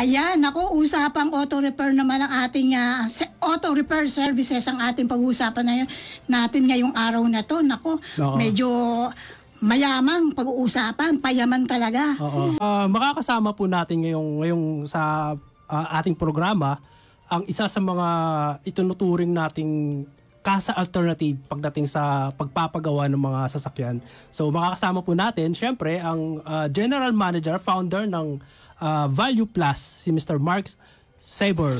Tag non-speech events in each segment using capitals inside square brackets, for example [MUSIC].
Ayan, ako, usapang auto repair naman ang ating ah, se- auto repair services ang ating pag-uusapan na natin ngayong araw na to. Nako, Oo. medyo mayamang pag-uusapan, payaman talaga. Oo. Ah, makakasama po natin ngayong, ngayong sa ah, ating programa ang isa sa mga itunuturing nating kasa alternative pagdating sa pagpapagawa ng mga sasakyan. So makakasama po natin syempre ang ah, General Manager, founder ng ah, Value Plus si Mr. Mark Saber.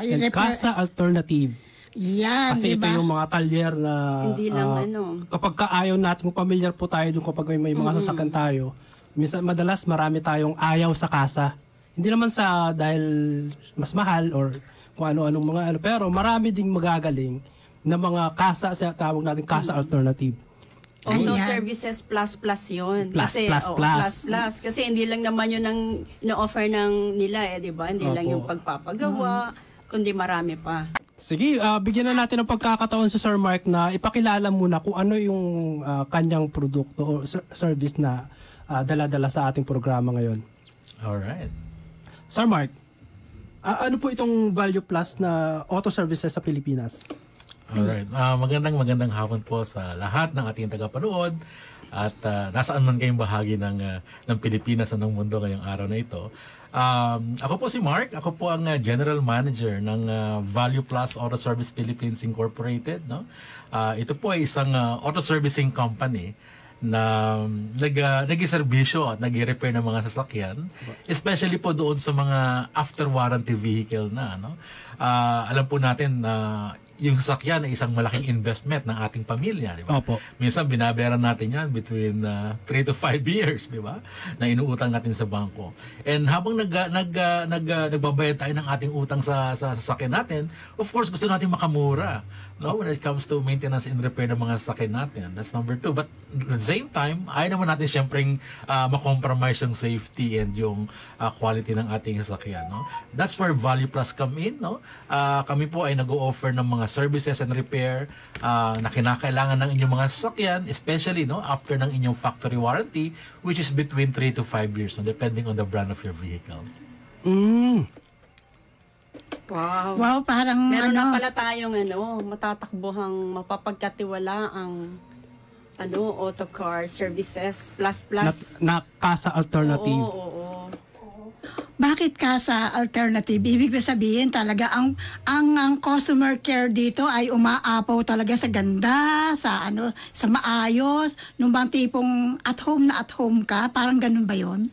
Ay, And repair- Kasa Alternative. Yan, Kasi di ito yung mga talyer na Hindi lang ah, ano. kapag kaayaw natin, kung familiar po tayo dun kapag may, mga sasakyan tayo, minsan, madalas marami tayong ayaw sa kasa. Hindi naman sa dahil mas mahal or kung ano-anong mga ano, pero marami ding magagaling na mga kasa, sa tawag natin kasa alternative. Auto Ayan. services plus plus yun. Plus, kasi, plus, oo, plus. plus plus. Kasi hindi lang naman yun ang na-offer ng nila eh, di ba? Hindi lang Opo. yung pagpapagawa, kundi marami pa. Sige, ah, bigyan na natin ng pagkakataon sa Sir Mark na ipakilala muna kung ano yung ah, kanyang produkto o ser- service na ah, dala-dala sa ating programa ngayon. Alright. Sir Mark, ah, ano po itong Value Plus na auto services sa Pilipinas? Alright. Ah, magandang magandang hapon po sa lahat ng ating tagapanood at ah, nasaan man kayong bahagi ng ah, ng Pilipinas at ng mundo ngayong araw na ito. Um, ako po si Mark, ako po ang ah, General Manager ng ah, Value Plus Auto Service Philippines Incorporated, no? Ah, ito po ay isang ah, auto servicing company na um, nag, uh, nag-serbisyo at nag-repair ng mga sasakyan, especially po doon sa mga after warranty vehicle na. No? Ah, alam po natin na yung sasakyan ay isang malaking investment ng ating pamilya. Di ba? Opo. Minsan binabayaran natin yan between 3 to 5 [LAUGHS] years, di ba? Na inuutang natin sa bangko. And habang nag, nag, nag, nagbabayad tayo ng ating utang sa, sa sasakyan natin, of course gusto natin makamura. No, when it comes to maintenance and repair ng mga sasakyan natin. That's number two. But at the same time, ayaw naman natin siyempre uh, makompromise yung safety and yung ah, quality ng ating sasakyan. No? That's where Value Plus come in. No? Ah, kami po ay nag-o-offer ng mga services and repair ah, na kinakailangan ng inyong mga sasakyan, especially no, after ng inyong factory warranty, which is between 3 to 5 years, no, depending on the brand of your vehicle. Mm. Wow. Wow, parang Meron ano, na pala tayong ano, matatakbuhang mapapagkatiwala ang ano, auto car services plus plus. na kasa alternative. Oo, oo, oo. Bakit ka sa alternative? Ibig sabihin talaga ang ang ang customer care dito ay umaapaw talaga sa ganda, sa ano, sa maayos, nung bang tipong at home na at home ka, parang ganun ba 'yon?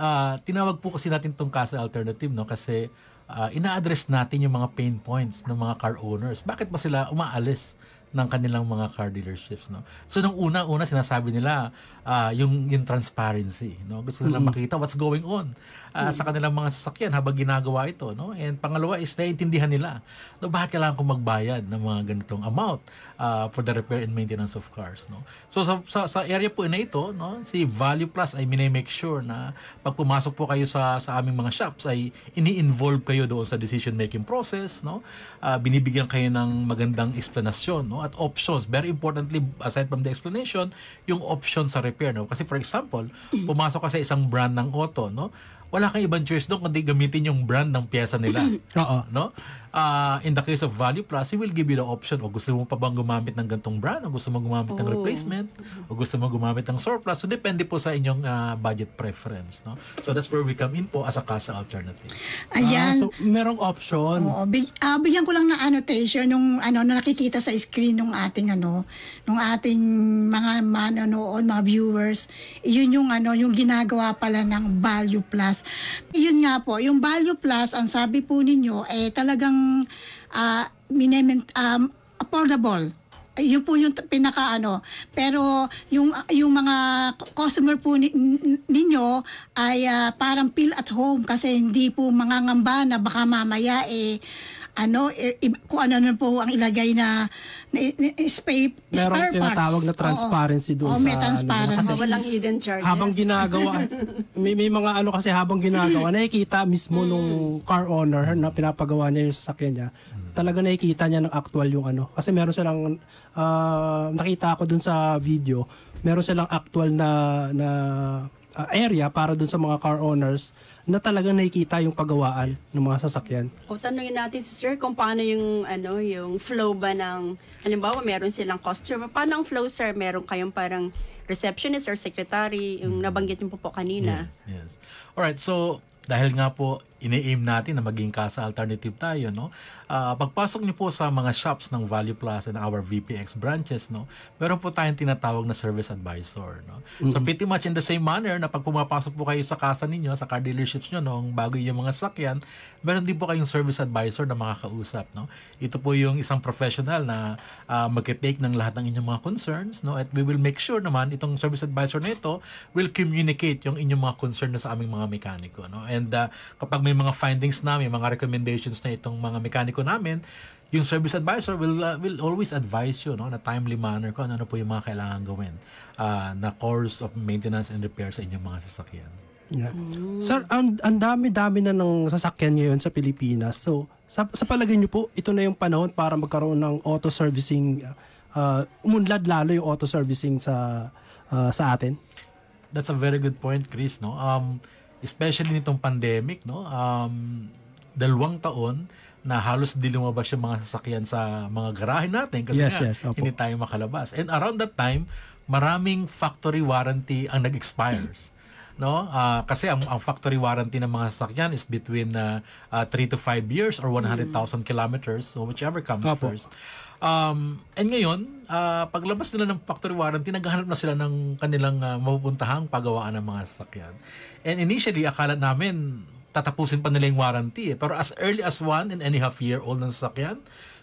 Ah, tinawag po kasi natin tong Casa Alternative no kasi ah, ina-address natin yung mga pain points ng mga car owners. Bakit ba sila umaalis ng kanilang mga car dealerships no? So nung una-una sinasabi nila ah, yung yung transparency no. Gusto nila makita what's going on ah, sa kanilang mga sasakyan habang ginagawa ito no. And pangalawa is naiintindihan nila no bakit kailangan ko magbayad ng mga ganitong amount ah, for the repair and maintenance of cars no. So sa sa, sa area po na ito no, si Value Plus ay minimake sure na pag pumasok po kayo sa sa aming mga shops ay ini-involve kayo doon sa decision making process no. Ah, binibigyan kayo ng magandang explanation no at options. Very importantly aside from the explanation, yung option sa repair no. Kasi for example, pumasok ka sa isang brand ng auto no, wala kang ibang choice doon kundi gamitin yung brand ng pyesa nila [CLEARS THROAT] Oo. no? Ah, in the case of Value Plus, he will give you the option o gusto mo pa bang gumamit ng gantong brand o gusto mo gumamit ng Oh. replacement o gusto mo gumamit ng surplus. So depende po sa inyong ah, budget preference, no? So that's where we come in po as a cash alternative. Ayan. Ah, so merong option. Oo, big, ah, bigyan ko lang ng annotation yung ano na nakikita sa screen ng ating ano, ng ating mga manonood, mga viewers. Yun yung ano, yung ginagawa pala ng Value Plus. Yun nga po, yung Value Plus, ang sabi po ninyo eh talagang ah miniment um, affordable. Yun po yung pinaka ano. Pero yung yung mga customer po ni- ninyo ay ah, parang feel at home kasi hindi po mangangamba na baka mamaya eh ano eh, i- kung ano na po ang ilagay na, na, na spare, Merong spare parts. tinatawag na transparency doon Oo, sa may ano, transparency. kasi- Walang hidden charges. habang ginagawa may, may mga ano kasi habang ginagawa [LAUGHS] nakikita mismo nung car owner na pinapagawa niya yung sasakyan niya talaga nakikita niya ng actual yung ano kasi meron silang ah, nakita ko dun sa video meron silang actual na na ah, area para dun sa mga car owners na talagang nakikita yung pagawaan ng mga sasakyan. O tanungin natin si Sir kung paano yung ano yung flow ba ng halimbawa meron silang customer. Paano ang flow sir? Meron kayong parang receptionist or secretary yung nabanggit niyo po po kanina. Yes. Alright, so dahil nga po ini-aim natin na maging kasa alternative tayo, no? Ah, pagpasok niyo po sa mga shops ng Value Plus and our VPX branches, no? Meron po tayong tinatawag na service advisor, no? So pretty much in the same manner na pag pumapasok po kayo sa kasa ninyo, sa car dealerships niyo, no, bago yung mga sakyan, meron din po kayong service advisor na makakausap, no? Ito po yung isang professional na uh, mag-take ng lahat ng inyong mga concerns, no? At we will make sure naman itong service advisor na ito will communicate yung inyong mga concern na sa aming mga mekaniko, no? And uh, kapag may mga findings namin, mga recommendations na itong mga mekaniko namin, yung service advisor will uh, will always advise you no na timely manner kung ano, po yung mga kailangan gawin uh, na course of maintenance and repair sa inyong mga sasakyan. Yeah. Sir, ang, ang dami-dami na ng sasakyan ngayon sa Pilipinas. So, sa, sa palagay niyo po, ito na yung panahon para magkaroon ng auto servicing, uh, umunlad lalo yung auto servicing sa uh, sa atin? That's a very good point, Chris, no? Um especially nitong pandemic, no? Um dalawang taon na halos di lumabas yung mga sasakyan sa mga garahe natin kasi Yes, nga, yes, opo. hindi tayo makalabas. And around that time, maraming factory warranty ang nag-expires. No? Ah, kasi ang, ang factory warranty ng mga sasakyan is between 3 to 5 years or 100,000 kilometers. So whichever comes Opo. first. Um, and ngayon, ah, paglabas nila ng factory warranty, naghahanap na sila ng kanilang uh, mapupuntahang pagawaan ng mga sasakyan. And initially, akala namin tatapusin pa nila yung warranty. Eh. Pero as early as one and any half year old ng sasakyan,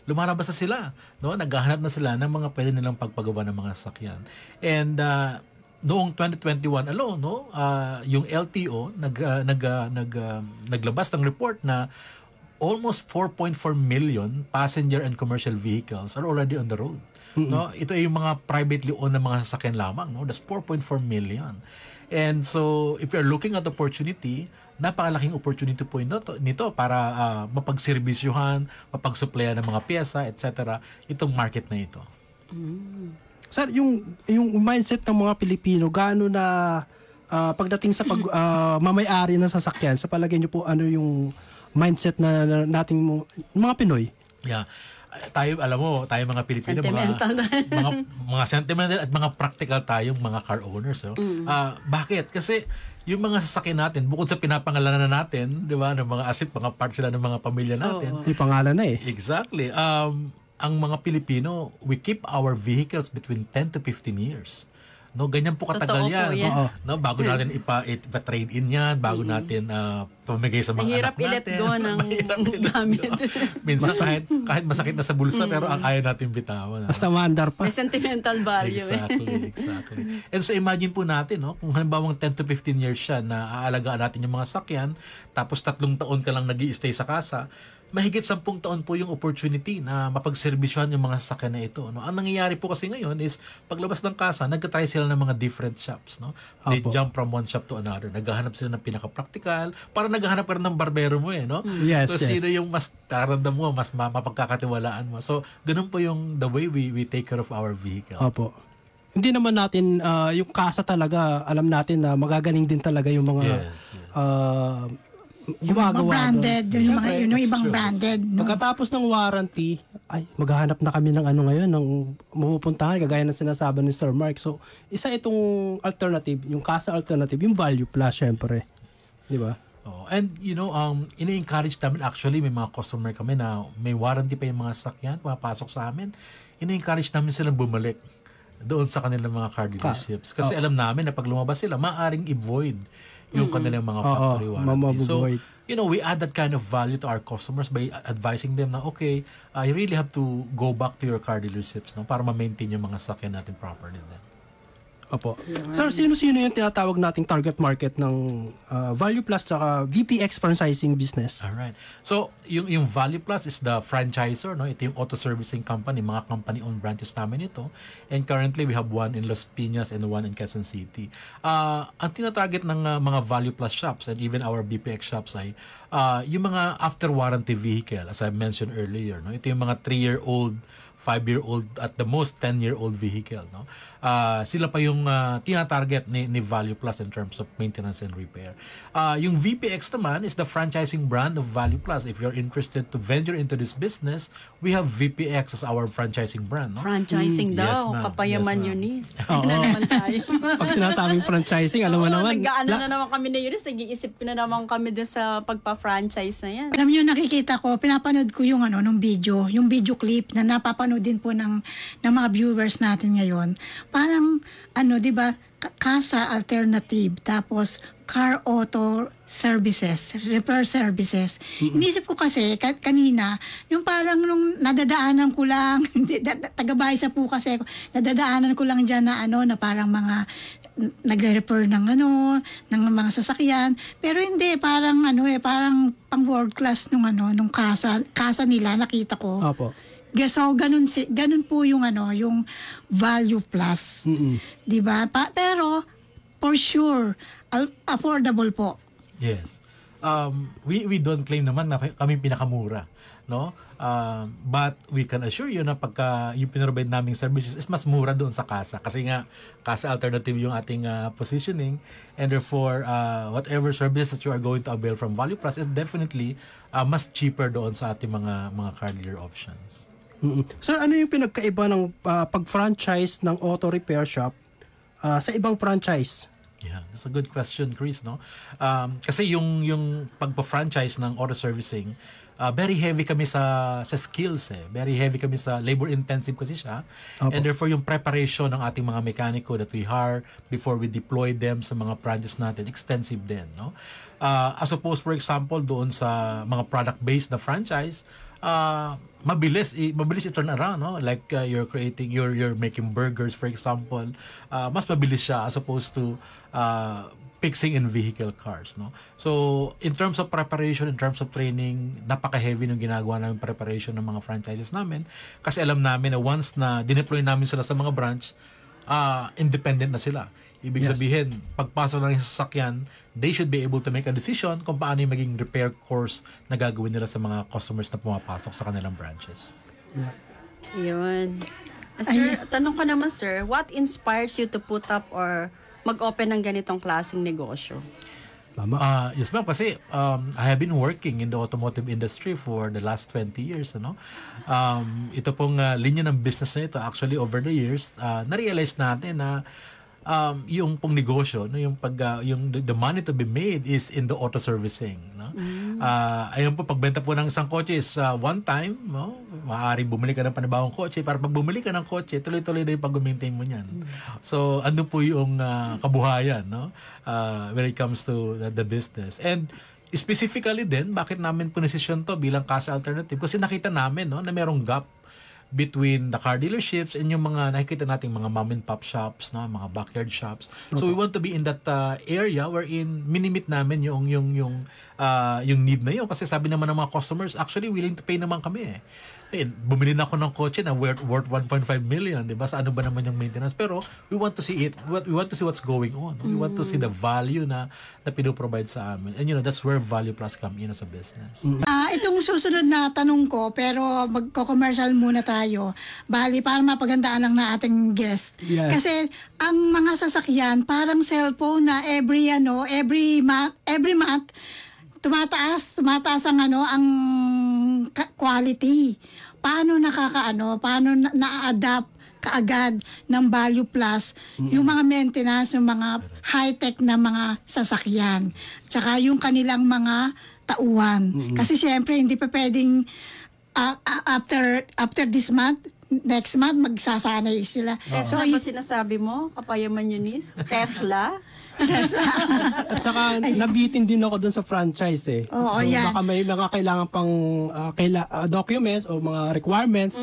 lumalabas na sila. No? Naghahanap na sila ng mga pwede nilang pagpagawa ng mga sasakyan. And uh, noong 2021 alone, no, ah, yung LTO nag ah, nag ah, nag ah, naglabas ng report na almost 4.4 million passenger and commercial vehicles are already on the road. No, ito ay yung mga privately owned na mga sasakyan lamang, no. That's 4.4 million. And so if you're looking at opportunity, napakalaking opportunity po nito, nito para ah, mapagserbisyuhan, mapagsuplayan ng mga pyesa, etc. itong market na ito. Sir, yung yung mindset ng mga Pilipino gaano na ah, pagdating sa pag ah, mamayari ng sasakyan, sa palagay niyo po ano yung mindset na, na nating mga Pinoy? Yeah. Tayo, alam mo, tayo mga Pilipino, Sentimental mga, mga, mga sentimental at mga practical tayong mga car owners. No? Ah, bakit? Kasi yung mga sasakyan natin, bukod sa pinapangalanan na natin, di ba, ng mga asset, mga parts sila ng mga pamilya natin, May pangalan na eh. Exactly. Um, ang mga Pilipino, we keep our vehicles between 10 to 15 years. No, ganyan po katagal Totoo po yan. yan. No, no, bago natin ipa, ipa trade in yan, bago natin ah, pamigay sa mga Mahirap anak i-let natin. go ng [LAUGHS] Mahirap i-let gamit. go. [LAUGHS] Minsan kahit kahit masakit na sa bulsa pero ang ayaw natin bitawan. ah. Basta maandar pa. May sentimental value eh. Exactly, exactly. And so imagine po natin, no, kung halimbawa 10 to 15 years siya na aalagaan natin yung mga sakyan, tapos tatlong taon ka lang nag stay sa kasa, mahigit 10 taon po yung opportunity na mapagservisyohan yung mga sasakyan na ito. No? Ang nangyayari po kasi ngayon is, paglabas ng kasa, nagka-try sila ng mga different shops. No? They jump from one shop to another. Naghahanap sila ng pinaka-practical. Parang naghahanap ka rin ng barbero mo eh. No? Yes, so, yes. sino yung mas karamdam mo, mas ma- mapagkakatiwalaan mo. So, ganun po yung the way we, we take care of our vehicle. Opo. Hindi naman natin ah, yung kasa talaga alam natin na magagaling din talaga yung mga Yes, yes. Yung mga gumagawa. branded, doon. yun yung mga yun yung ibang true. branded. No? Pagkatapos ng warranty, ay maghahanap na kami ng ano ngayon ng mapupuntahan kagaya ng sinasabi ni Sir Mark. So, isa itong alternative, yung kasa alternative, yung value plus syempre. 'Di ba? Oh, and you know, um ini-encourage namin actually may mga customer kami na may warranty pa yung mga sasakyan pumapasok sa amin. Ini-encourage namin silang bumalik doon sa kanilang mga car dealerships. Kasi alam namin na pag lumabas sila, maaring i-void yung kanilang mga Oo, factory warranty. So, you know, we add that kind of value to our customers by advising them na, okay, uh, you really have to go back to your car dealerships no, para ma-maintain yung mga sasakyan natin properly. Then. Opo. Sir, sino-sino yung tinatawag nating target market ng ah, value plus at VPX franchising business? Alright. So, yung, yung Value Plus is the franchisor, no? Ito yung auto servicing company, mga company-owned branches namin ito. And currently, we have one in Las Piñas and one in Quezon City. Uh, ang tinatarget ng uh, mga Value Plus shops and even our BPX shops ay uh, yung mga after warranty vehicle, as I mentioned earlier, no? Ito yung mga 3-year-old 5-year-old at the most 10-year-old vehicle. No? Ah, sila pa yung ah, tina-target ni, ni Value Plus in terms of maintenance and repair. Ah, yung VPX naman is the franchising brand of Value Plus. If you're interested to venture into this business, we have VPX as our franchising brand. No? Franchising Mm, yes, daw, ma'am. kapayaman Yes. Eunice. [LAUGHS] Oo. na naman tayo. [LAUGHS] Pag sinasabing franchising, alam mo naman. Nag-ano na naman kami ni Eunice, nag-iisip na naman kami dun sa pagpa-franchise na yan. Alam niyo, nakikita ko, pinapanood ko yung ano, nung video, yung video clip na napapanood din po ng, ng mga viewers natin ngayon. Parang, ano, di ba, ka- kasa alternative, tapos car auto services, repair services. Inisip ko kasi, ka- kanina, yung parang nung nadadaanan ko lang, [LAUGHS] da- taga-Baisa po kasi ako, nadadaanan ko lang dyan na ano, na parang mga n- nagre-repair ng ano, ng mga sasakyan. Pero hindi, parang ano eh, parang pang world class nung ano, nung kasa, kasa nila, nakita ko. Opo. Yeah, So, ganun, si, ganun po yung ano, yung value plus. Mm-mm. 'Di ba? Pa, pero, for sure, al- affordable po. Yes. Um, we we don't claim naman na kami pinakamura, no? Um, but we can assure you na pagka yung pinrovide naming services is mas mura doon sa kasa kasi nga kasa alternative yung ating uh, positioning and therefore uh, whatever service that you are going to avail from Value Plus is definitely uh, mas cheaper doon sa ating mga mga car dealer options. Mm-mm. Sir, ano yung pinagkaiba ng ah, pag-franchise ng auto repair shop ah, sa ibang franchise? Yeah, that's a good question, Chris, no? Um, kasi yung yung pagpa-franchise ng auto servicing, uh, very heavy kami sa sa skills eh. Very heavy kami sa labor intensive kasi siya. Opo. And therefore yung preparation ng ating mga mekaniko that we hire before we deploy them sa mga projects natin, extensive din, no? Uh, as opposed for example doon sa mga product based na franchise, uh, mabilis mabilis i-turn around no? Like uh, you're creating you're you're making burgers for example. Uh, mas mabilis siya as opposed to uh, fixing in vehicle cars no? So in terms of preparation in terms of training napaka-heavy ng ginagawa namin preparation ng mga franchises namin. Kasi alam namin na once na dineploy namin sila sa mga branch uh, independent na sila Ibig Yes. sabihin, pagpasok ng sasakyan, they should be able to make a decision kung paano yung maging repair course na gagawin nila sa mga customers na pumapasok sa kanilang branches. Yeah. Yun. Ah, Sir, tanong ko naman sir, what inspires you to put up or mag-open ng ganitong klaseng negosyo? Tama. Ah, yes ma'am, kasi um, I have been working in the automotive industry for the last 20 years. Ano? Um, ito pong ah, linya ng business na ito, actually over the years, ah, na-realize natin na um, yung pong negosyo, no, yung pag ah, yung the, the money to be made is in the auto servicing, no? Ah, ayun po pagbenta po ng isang kotse is ah, one time, no? Maaari bumili ka ng panibagong kotse para pag bumili ka ng kotse, tuloy-tuloy na yung pag-maintain mo niyan. So, ano po yung ah, kabuhayan, no? Ah, when it comes to the, the business. And specifically din, bakit namin ponisyon to bilang casa alternative? Kasi nakita namin, no, na merong gap between the car dealerships and yung mga nakikita nating mga mom and pop shops, no, mga backyard shops. So we want to be in that uh, area wherein minimit namin yung yung yung uh, yung need na yun kasi sabi naman ng mga customers actually willing to pay naman kami eh. Eh, bumili na ako ng kotse na worth, worth 1.5 million, di ba? Sa ano ba naman yung maintenance? Pero we want to see it. What we want to see what's going on. We want to see the value na na pinoprovide sa amin. And you know, that's where Value Plus come in as a business. Ah, itong susunod na tanong ko, pero magko-commercial muna tayo. Bali, para mapagandaan lang na ating guest. Yes. Kasi ang mga sasakyan, parang cellphone na every ano, every month, every month tumataas, tumataas ang ano, ang quality. Paano nakakaano, paano na- na-adapt kaagad ng Value Plus yung mga maintenance, yung mga high-tech na mga sasakyan. Tsaka yung kanilang mga tauhan. Kasi syempre, hindi pa pwedeng ah, ah, after after this month, next month, magsasanay sila. Tesla ba sinasabi mo? Kapayaman Eunice? Tesla? [LAUGHS] At saka nabitin din ako dun sa franchise eh. Oo, so, yan. baka may mga kailangan pang ah, kaila, ah, documents o mga requirements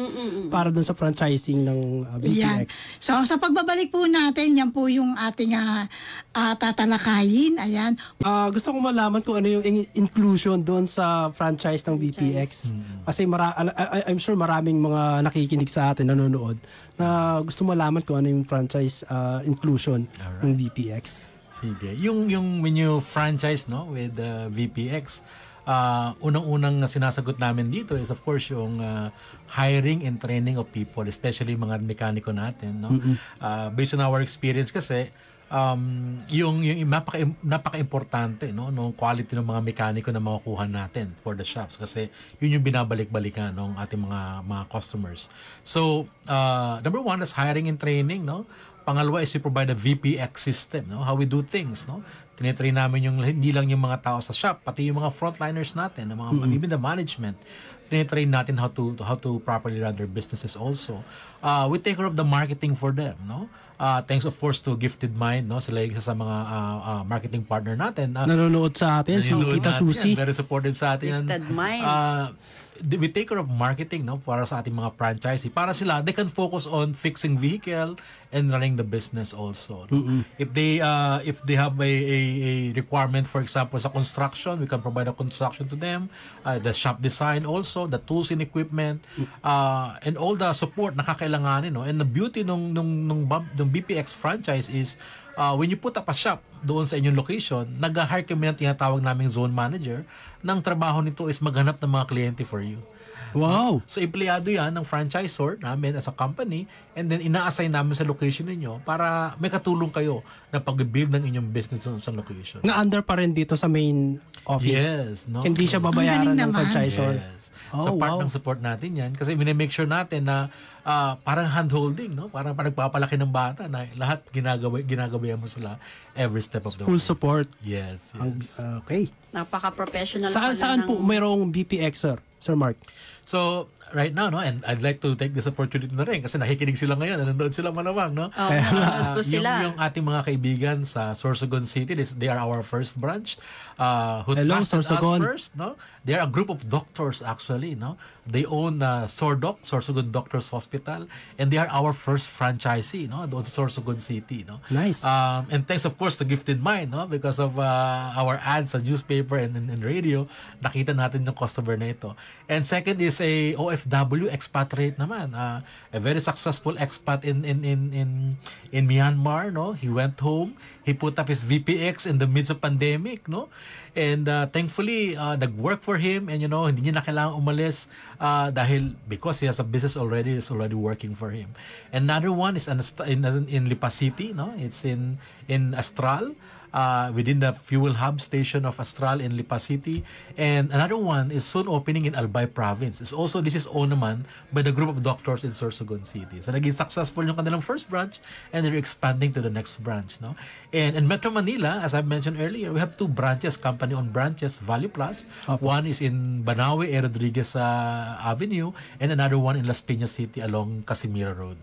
para dun sa franchising ng ah, Yan. BTX. So, sa pagbabalik po natin, yan po yung ating ah, ah, tatalakayin. Ayan. Ah, gusto ko malaman kung ano yung in- inclusion doon sa franchise ng BPX. Kasi mara- I- I- I'm sure maraming mga nakikinig sa atin, nanonood, na gusto malaman kung ano yung franchise ah, inclusion ng BPX. Sige. Yung yung when you franchise no with uh, VPX, uh, unang-unang sinasagot namin dito is of course yung uh, hiring and training of people, especially mga mekaniko natin, no. Uh, based on our experience kasi um, yung yung napaka napaka-importante no ng quality ng mga mekaniko na makukuha natin for the shops kasi yun yung binabalik-balikan ng ating mga mga customers. So, uh, number one is hiring and training, no? Pangalawa is we provide a VPX system, no? How we do things, no? Tinitrain namin yung hindi lang yung mga tao sa shop, pati yung mga frontliners natin, ng mga even the management. Tinitrain natin how to how to properly run their businesses also. Uh, we take care of the marketing for them, no? Uh, thanks of course to Gifted Mind, no? Sila yung isa sa mga uh, uh, marketing partner natin. Uh, Nanonood sa atin, si natin Susi. Very supportive sa atin. Gifted minds. Uh, we take care of marketing no para sa ating mga franchisee. Para sila they can focus on fixing vehicle and running the business also no? if they uh, if they have a, a, a requirement for example sa construction we can provide a construction to them uh, the shop design also the tools and equipment uh, and all the support na kakailanganin no? And the beauty nung nung nung, nung BPX franchise is uh, when you put up a shop doon sa inyong location, nag-hire kami ng tinatawag naming zone manager. Nang trabaho nito is maghanap ng mga kliyente for you. Wow. [LAUGHS] So, empleyado yan ng franchisor namin as a company and then ina-assign namin sa location ninyo para may katulong kayo na pag-build ng inyong business sa location. Na under pa rin dito sa main office. Yes, no? Hindi siya babayaran ng franchisor. Yes. Oh, so part wow. ng support natin yan kasi make sure natin na ah, parang hand-holding, no? Parang parang nagpapalaki ng bata na lahat ginagawa ginagabayan mo sila every step of the Full way. support. Yes, Ang, yes. okay. Napaka-professional Saan saan ng- po mayroong BPX sir? Mark. So, right now, no, and I'd like to take this opportunity na rin kasi nakikinig sila ngayon, nanonood sila malamang, no? Oh, nanonood po yung, sila. yung ating mga kaibigan sa Sorsogon City, they are our first branch. Uh, who Hello, trusted Sorsogon. us first, no? They are a group of doctors actually, no? They own uh, Sordoc, Sorsogon Doctors Hospital, and they are our first franchisee, no? Doon sa Sorsogon City, no? Nice. Um, and thanks of course to Gifted Mind, no? Because of uh, our ads sa newspaper and, and, and radio, nakita natin yung customer na ito. And second is a OFW expatriate naman. Uh, a very successful expat in in in in in Myanmar, no? He went home, he put up his VPX in the midst of pandemic, no? And uh, thankfully, uh, nag-work for him and you know, hindi niya na kailangan umalis uh, dahil because he has a business already, it's already working for him. Another one is an, in, in Lipa City, no? It's in in Astral uh, within the fuel hub station of Astral in Lipa City. And another one is soon opening in Albay Province. It's also, this is owned naman by the group of doctors in Sorsogon City. So naging successful yung kanilang first branch and they're expanding to the next branch. No? And in Metro Manila, as I mentioned earlier, we have two branches, company-owned branches, Value Plus. One is in Banawe, A. Rodriguez uh, Avenue and another one in Las Piñas City along Casimiro Road.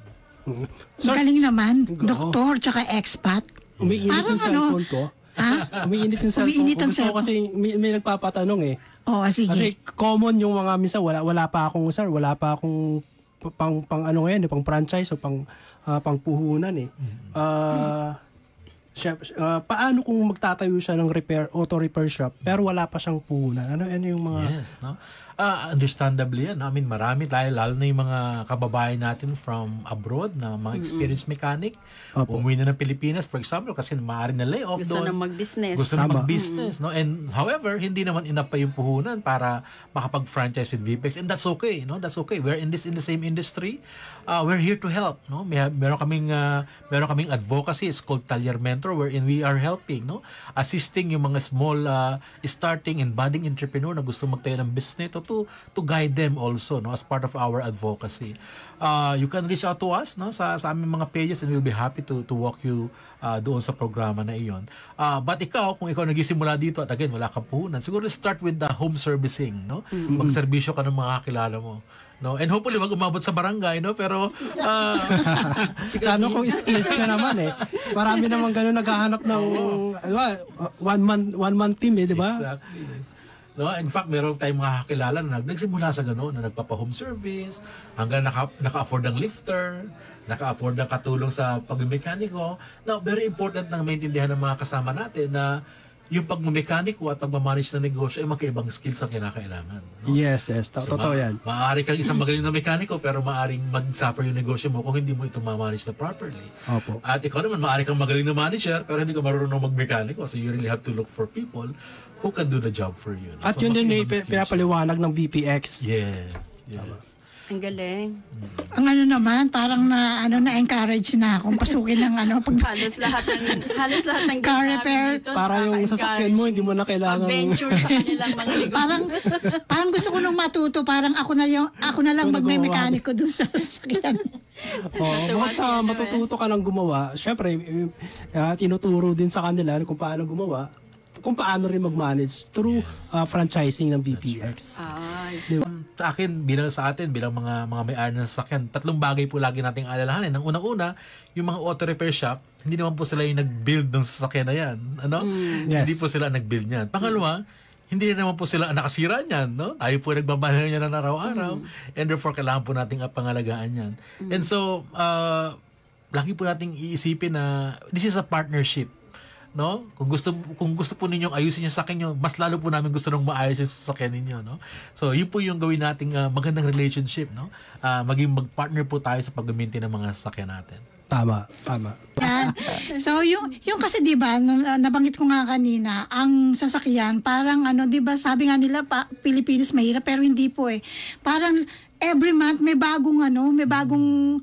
Sir- Galing naman. Oo. Doktor, tsaka expat. Umiinit Parang yung cellphone ano? ko. Ha? Umiinit yung cellphone Umiinit ko. ang Gusto ko cellphone. kasi may, may nagpapatanong eh. Oo, Kasi sige. common yung mga minsan wala wala pa akong sir, wala pa akong pa- pang pang ano ngayon, eh, pang franchise o pang ah, pang puhunan eh. Ah siya, ah, paano kung magtatayo siya ng repair auto repair shop pero wala pa siyang puhunan? Ano ano yung mga Yes, no? Ah, understandably yan. I mean, marami tayo, lalo na yung mga kababayan natin from abroad na mga experienced mechanic. Opo. Umuwi na ng Pilipinas, for example, kasi maaari na layoff Gusto doon. na mag-business. Gusto na Tama. mag-business, no? And however, hindi naman enough pa yung puhunan para makapag-franchise with VPEX. And that's okay, no? That's okay. We're in this in the same industry. Uh, we're here to help, no? May meron kaming uh, meron kaming advocacy, it's called Talyer Mentor wherein we are helping, no? Assisting yung mga small uh, starting and budding entrepreneur na gusto magtayo ng business to to to guide them also, no? As part of our advocacy. Uh, you can reach out to us, no? Sa sa aming mga pages and we'll be happy to to walk you uh, doon sa programa na iyon. Uh, but ikaw, kung ikaw nagisimula dito at again, wala kang puhunan, siguro start with the home servicing, no? Magserbisyo ka ng mga kakilala mo. No? And hopefully, wag umabot sa barangay, no? Pero, [LAUGHS] uh, Ano kung skilled ka naman eh. Marami naman ganun naghahanap ng ba, one man one man team eh, di ba? Exactly. No, in fact, meron tayong mga kakilala na nag- nagsimula sa gano'n, na nagpapa-home service, hanggang naka, naka-afford ng lifter, naka-afford ng katulong sa pagmekaniko. Now, very important na maintindihan ng mga kasama natin na yung pagmamekaniko at pagmamanage ng negosyo ay magkaibang skills ang kinakailangan. no? Yes, yes. To- So, totoo ma- yan. Maaari kang isang magaling na mekaniko pero maaring mag-suffer yung negosyo mo kung hindi mo ito ma-manage na properly. Opo. At ikaw naman, maaari kang magaling na manager pero hindi ka marunong mag-mekaniko. So you really have to look for people who can do the job for you. no? At So, yun din skills pinapaliwanag ng VPX. Yes, yes. Ang galing. Ang ano naman, parang na, ano, na-encourage na akong pasukin ng ano, pag [LAUGHS] Halos lahat ng halos lahat ng Car repair. dito, Para yung sasakyan mo, hindi mo na kailangan- Adventure sa kanilang mga [LAUGHS] negosyo. parang parang gusto ko nung matuto, parang ako na yung ako na lang na magme-mekaniko doon sa [LAUGHS] sasakyan. Oo, si sa matututo ka ng gumawa, syempre, uh, tinuturo din sa kanila kung paano gumawa, kung paano rin mag-manage through uh, franchising ng. Ay. Um, sa akin, bilang sa atin, bilang mga mga may-ari ng sasakyan, tatlong bagay po lagi nating alalahanin. Ang unang-una, yung mga auto repair shop, hindi naman po sila yung nag-build ng sasakyan na yan. Ano? Yes. Hindi po sila ang nag-build niyan. Pangalawa, hindi naman po sila ang nakasira niyan, no? Tayo po nagbabanal niya ng araw-araw and therefore kailangan po nating pangalagaan yan. And so, uh, lagi po nating iisipin na this is a partnership no? Kung gusto kung gusto po ninyong ayusin yung sakyan nyo, mas lalo po namin gusto nung maayos yung sasakyan ninyo, no? So, yun po yung gawin nating ah, magandang relationship, no? Ah, maging mag-partner po tayo sa pag-maintain ng mga sasakyan natin. Tama, tama. Yan. So yung yung kasi 'di ba uh, nabanggit ko nga kanina, ang sasakyan parang ano 'di ba sabi nga nila pa, Pilipinas mahirap pero hindi po eh. Parang every month may bagong ano, may bagong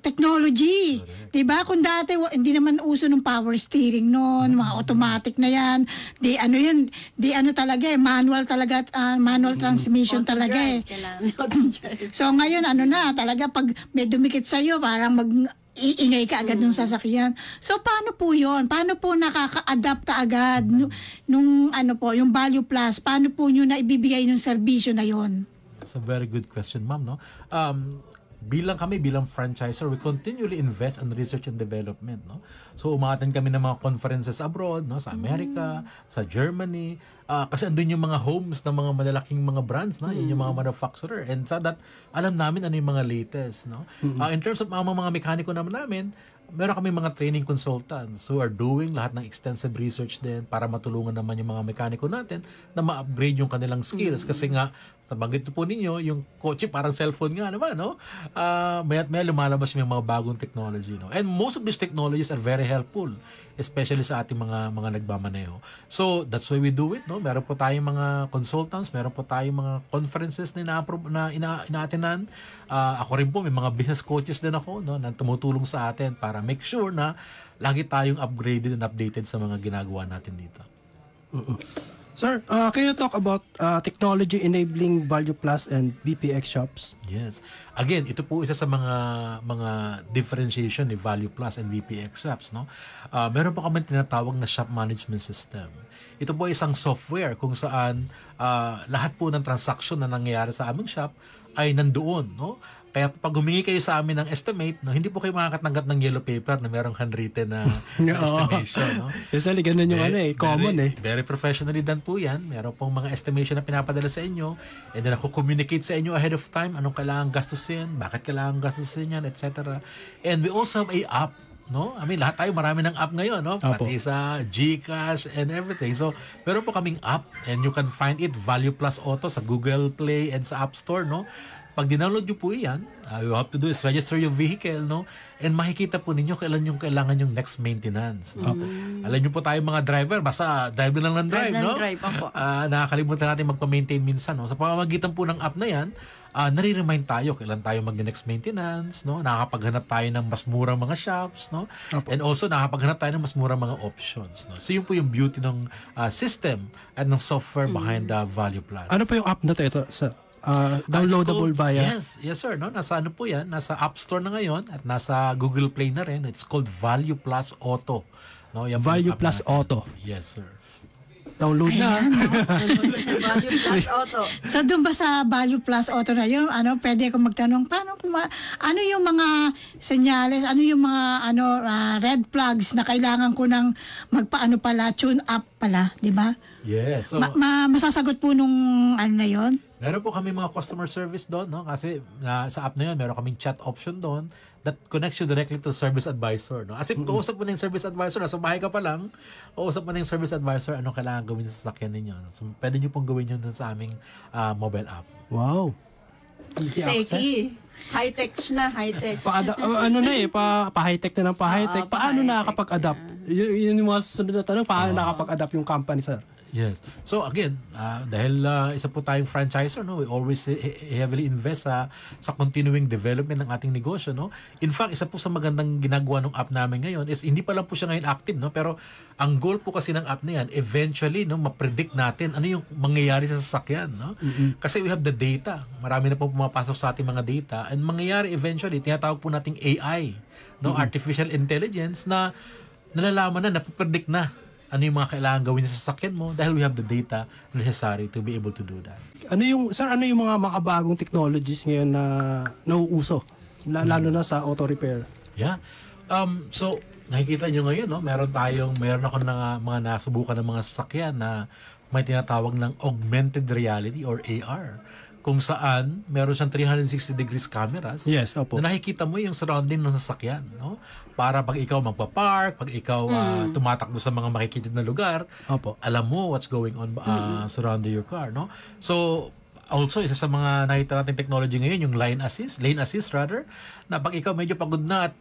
technology. 'Di ba? Kung dati hindi naman uso ng power steering noon, mga automatic na 'yan. Di ano 'yun, di ano talaga eh, manual talaga at, ah, manual transmission talaga eh. [LAUGHS] So ngayon ano na talaga pag may dumikit sa iyo parang mag iingay ka agad nung sasakyan. So paano po 'yon? Paano po nakaka-adapt ka agad nung, nung ano po, yung value plus? Paano po niyo na ibibigay yung serbisyo na 'yon? That's a very good question, ma'am, no? Um, bilang kami, bilang franchisor, we continually invest in research and development, no? So, umatan kami ng mga conferences abroad, no? Sa Amerika, sa Germany, Ah, kasi andun yung mga homes ng mga malalaking mga brands, no? Yun yung mga manufacturer. And sa that, alam namin ano yung mga latest, no? Ah, in terms of mga, mga mekaniko naman namin, meron kami mga training consultants who are doing lahat ng extensive research din para matulungan naman yung mga mekaniko natin na ma-upgrade yung kanilang skills. Kasi nga, sa banggit po ninyo, yung kotse parang cellphone nga naman, no? Uh, may at may lumalabas yung mga bagong technology, no? And most of these technologies are very helpful, especially sa ating mga mga nagmamaneho. So, that's why we do it, no? Meron po tayong mga consultants, meron po tayong mga conferences na ina na ina, ina Uh, ako rin po, may mga business coaches din ako, no? Na tumutulong sa atin para make sure na lagi tayong upgraded and updated sa mga ginagawa natin dito. Sir, uh, can you talk about uh, technology enabling Value Plus and BPX shops? Yes. Again, ito po isa sa mga mga differentiation ni Value Plus and VPX shops, no? Uh, meron pa kami tinatawag na shop management system. Ito po ay isang software kung saan uh, lahat po ng transaction na nangyayari sa aming shop ay nandoon, no? Kaya pag humingi kayo sa amin ng estimate, no, hindi po kayo makakatanggap ng yellow paper na merong handwritten na, [LAUGHS] estimation, no? Usually, ganun yung ano eh, common very, eh. Very professionally done po yan. Meron pong mga estimation na pinapadala sa inyo. And then ako communicate sa inyo ahead of time anong kailangan gastusin, bakit kailangan gastusin yan, etc. And we also have a app no? I mean, lahat tayo marami ng app ngayon, no? Opo. Pati sa GCash and everything. So, meron po kaming app and you can find it Value Plus Auto sa Google Play and sa App Store, no? Pag dinownload nyo po iyan, uh, you have to do is register your vehicle, no? And makikita po ninyo kailan yung kailangan yung next maintenance, no? Alam nyo po tayo mga driver, basta drive na lang ng drive, Drive no? drive, opo. Ah, nakakalimutan natin magpa-maintain minsan, no? Sa pamamagitan po ng app na yan, ah nare-remind tayo kailan tayo mag-next maintenance, no? Nakakapaghanap tayo ng mas murang mga shops, no? Opo. And also nakakapaghanap tayo ng mas murang mga options, no? So yun po yung beauty ng ah, system at ng software behind the Value Plus. Ano pa yung app na to? Ito, sa, uh, downloadable called- via? Yes, yes sir, no? Nasa ano po 'yan? Nasa App Store na ngayon at nasa Google Play na rin. It's called Value Plus Auto. No, yan Value Plus natin. Auto. Yes, sir. Download na. [LAUGHS] Value plus auto. So doon ba sa Value Plus Auto na yun, ano, pwede ako magtanong, paano kuma, ano yung mga senyales, ano yung mga ano ah, red flags na kailangan ko ng magpaano pala, tune up pala, di ba? Yes. So, Ma- ma- masasagot po nung ano na yon Meron po kami mga customer service doon, no? Kasi na, sa app na yun, meron kaming chat option doon that connects you directly to service advisor, no? As if, kausap mo na yung service advisor, nasa bahay ka pa lang, kausap mo na yung service advisor, anong kailangan gawin sa sasakyan ninyo. no? So, pwede nyo pong gawin yun sa aming ah, mobile app. Wow. Easy access. Techie. High-tech na, high-tech. Pa ano na eh, pa, pa high-tech na ng pa high-tech. Oo, Paano pa-high-tech nakakapag-adapt? Y- yun yung mga susunod na tanong, paano nakakapag-adapt yung company, sir? Yes. So again, ah, dahil ah, isa po tayong franchisor, no, we always he- he- heavily invest sa sa continuing development ng ating negosyo, no. In fact, isa po sa magandang ginagawa ng app namin ngayon is hindi pa lang po siya ngayon active, no, pero ang goal po kasi ng app na yan, eventually, no, ma-predict natin ano yung mangyayari sa sasakyan, no. Kasi we have the data. Marami na po pumapasok sa ating mga data and mangyayari eventually, tinatawag po nating AI, no, artificial intelligence na nalalaman na, napipredict na ano yung mga kailangan gawin sa sasakyan mo dahil we have the data necessary to be able to do that. Ano yung, sir, ano yung mga makabagong technologies ngayon na nauuso? La- Lalo na sa auto repair. Yeah. Um, so, nakikita nyo ngayon, no? meron tayong, meron ako na mga nasubukan ng mga sasakyan na may tinatawag ng augmented reality or AR kung saan meron siyang 360 degrees cameras Yes, opo. na nakikita mo yung surrounding ng sasakyan, no? Para pag ikaw magpa-park, pag ikaw ah, tumatakbo sa mga makikitid na lugar, Opo. alam mo what's going on uh, surrounding your car, no? So, also, isa sa mga nakita natin technology ngayon, yung line assist, lane assist rather, na pag ikaw medyo pagod na at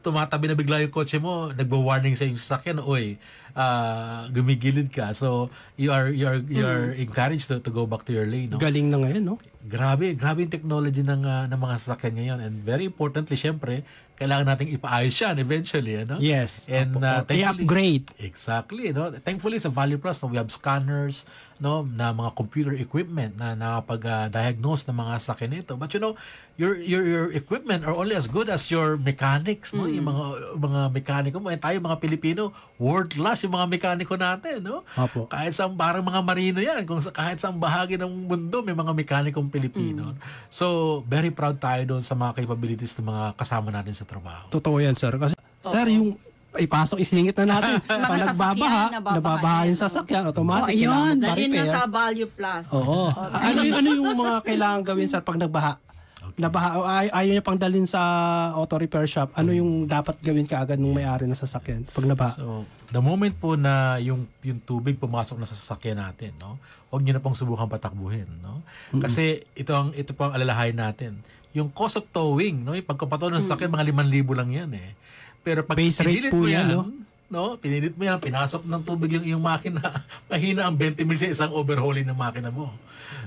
tumatabi na bigla yung kotse mo, nagbo-warning sa yung sasakyan, oy, ah, gumigilid ka. So, you are you are you are encouraged to, to go back to your lane, no? Galing na ngayon, no? Grabe, grabe yung technology ng ah, ng mga sasakyan ngayon and very importantly, syempre, kailangan nating ipaayos yan eventually, ano? Yes. And uh, I-upgrade. Exactly, no. Thankfully sa Value Plus, no, we have scanners, no, na mga computer equipment na nakapag-diagnose ng mga sasakyan nito. But you know, your your your equipment are only as good as your mechanics, no. Yung mga mga mekaniko mo, eh, tayo mga Pilipino, world class yung mga mekaniko natin, no. Opo. Kahit sa parang mga marino yan, kung sa, kahit sa bahagi ng mundo may mga mekanikong Pilipino. So, very proud tayo doon sa mga capabilities ng mga kasama natin sa trabaho. Totoo yan, sir. Kasi, sir, yung ipasok, isingit na natin. [LAUGHS] Pag nagbabaha, nababaha yung sasakyan, automatic. Oh, ayun. kailangan Dalhin na sa Value Plus. Oo. ano, yung, ano yung mga kailangan gawin, sir, pag nagbaha? Nabaha, ay, ayaw niya pang dalhin sa auto repair shop. Ano yung dapat gawin kaagad ng may-ari ng sasakyan pag nabaha? So, the moment po na yung yung tubig pumasok na sa sasakyan natin, no? Huwag niyo na pong subukan patakbuhin, no? Kasi ito ang ito po ang alalahanin natin. Yung cost of towing, no? Yung pagkapato ng sasakyan mga 5,000 lang 'yan eh. Pero pag Base rate po yan, yan, no? No? Pinilit mo yan, pinasok ng tubig yung yung makina, [LAUGHS] mahina ang 20 mil sa isang overhauling ng makina mo.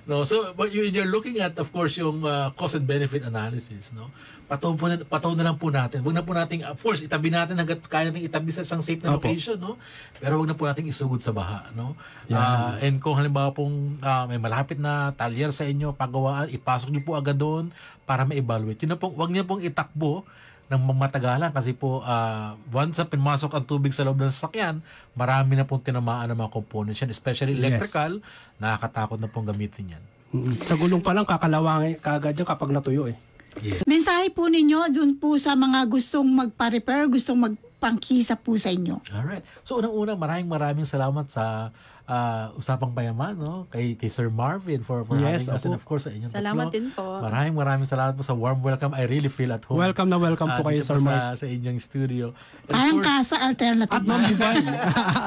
No, so but you, you're looking at of course yung uh, cost and benefit analysis, no. Pataw po pataw na lang po natin. Huwag na po nating of course itabi natin hangga't kaya nating itabi sa isang safe na Opo. location, no. Pero huwag na po nating isugod sa baha, no. Ah, and kung halimbawa pong ah, may malapit na talyer sa inyo, pagawaan, ipasok niyo po agad doon para ma-evaluate. Yun na pong, huwag niyo pong itakbo ng matagalan kasi po ah, once na pinmasok ang tubig sa loob ng sasakyan, marami na pong tinamaan ng mga components yan, especially Yes. electrical, nakakatakot na pong gamitin yan. Sa gulong pa lang, kakalawangin kaagad yan kapag natuyo eh. Yeah. Mensahe po ninyo dun po sa mga gustong magpa-repair, gustong magpangkisa po sa inyo. Alright. So unang-unang maraming maraming salamat sa ah, Usapang Payaman, no? Kay, kay Sir Marvin for, for Yes, having us and of course sa inyong Salamat tatlo. din po. Maraming maraming salamat po sa warm welcome. I really feel at home. Welcome na welcome ah, po kayo, Sir Mark. Sa, sa inyong studio. And Parang course, kasa alternative. At Ma'am [LAUGHS] Divine.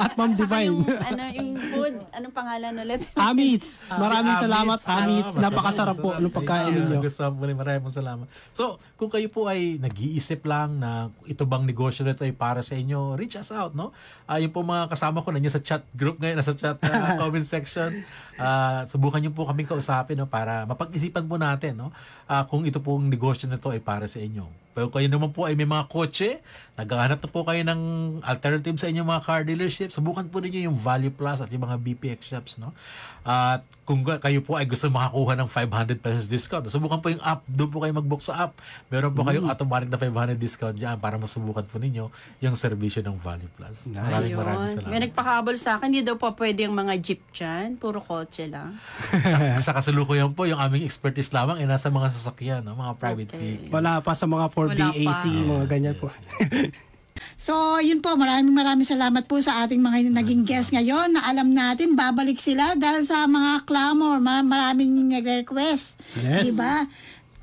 At Ma'am Divine. yung, ano, yung food, anong pangalan ulit? [LAUGHS] Amits. Maraming Si salamat, Amits. Ah, Napakasarap po ng pagkain ninyo. Gusto po rin. Maraming pong salamat. So, kung kayo po ay nag-iisip lang na ito bang negosyo na ito ay para sa inyo, reach us out, no? Ah, yung po mga kasama ko nandiyan sa chat group ngayon, nasa chat ah, [LAUGHS] comment section. Ah, subukan niyo po kaming kausapin no para mapag-isipan po natin no ah, kung ito pong negosyo na ito ay para sa inyo. Pero kayo naman po ay may mga kotse, naghahanap na po kayo ng alternative sa inyong mga car dealership, subukan po ninyo yung Value Plus at yung mga BPX shops no. At kung kayo po ay gusto makakuha ng 500 pesos discount, subukan po yung app, doon po kayo mag-book sa app. Meron po kayong automatic na 500 discount diyan para masubukan po ninyo yung serbisyo ng Value Plus. Maraming Ayun. maraming salamat. May nagpahabol sa akin, hindi daw po pwede yung mga jeep dyan. Puro kotse lang. [LAUGHS] sa kasalukuyan po, yung aming expertise lamang ay nasa mga sasakyan, no? mga private Okay. vehicle. Wala pa sa mga 4 Wala BAC, pa. mga ganyan yes. po. [LAUGHS] So, yun po, maraming maraming salamat po sa ating mga naging guest ngayon na alam natin, babalik sila dahil sa mga clamor, ma- maraming nagre-request. Yes. Diba?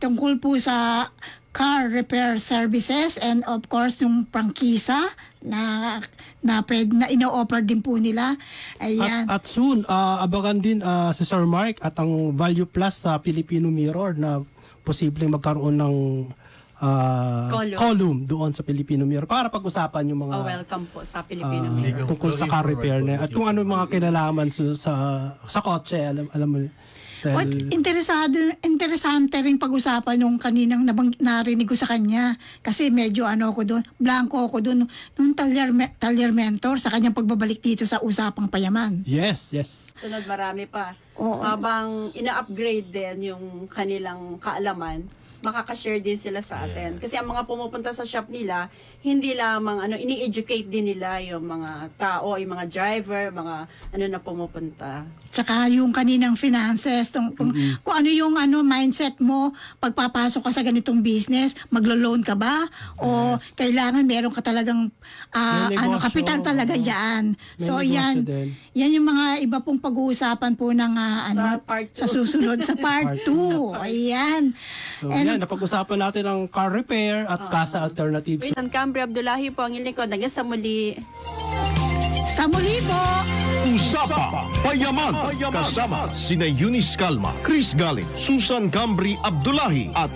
Tungkol po sa car repair services and of course yung prangkisa na na pwede na ino-offer din po nila. Ayan. At, at soon, ah, abangan din ah, si Sir Mark at ang Value Plus sa Filipino Mirror na posibleng magkaroon ng ah, Column. column doon sa Filipino Mirror para pag-usapan yung mga Oh, welcome po sa Filipino ah, Mirror. tungkol sa car repair na at kung ano yung mga kinalaman sa sa, sa kotse alam alam mo dahil, interesado, interesante rin pag-usapan nung kaninang nabang, narinig ko sa kanya. Kasi medyo ano ako doon, blanco ako doon. Nung talyer, talyer mentor sa kanyang pagbabalik dito sa usapang payaman. yes yes Sunod marami pa. Oo. Habang ina-upgrade din yung kanilang kaalaman, makaka-share din sila sa atin. Kasi ang mga pumupunta sa shop nila, hindi lamang ano, ini-educate din nila yung mga tao, yung mga driver, mga ano na pumupunta. Tsaka yung kaninang finances, tung, kung, kung ano yung ano mindset mo pagpapasok ka sa ganitong business, maglo-loan ka ba? O kailangan meron ka talagang May ano kapital talaga oo. diyan. So yan, din. yan yung mga iba pong pag-uusapan po ng ah, ano part sa susunod sa [LAUGHS] part 2. Ayan. so And yan napag-usapan natin ang car repair at casa alternatives ang Cambry Abdullahi po ang lingkod. Hanggang sa muli. sa muli po, Usapa Payaman. Kasama sina Eunice Calma, Chris Galin, Susan Gambri Abdullahi at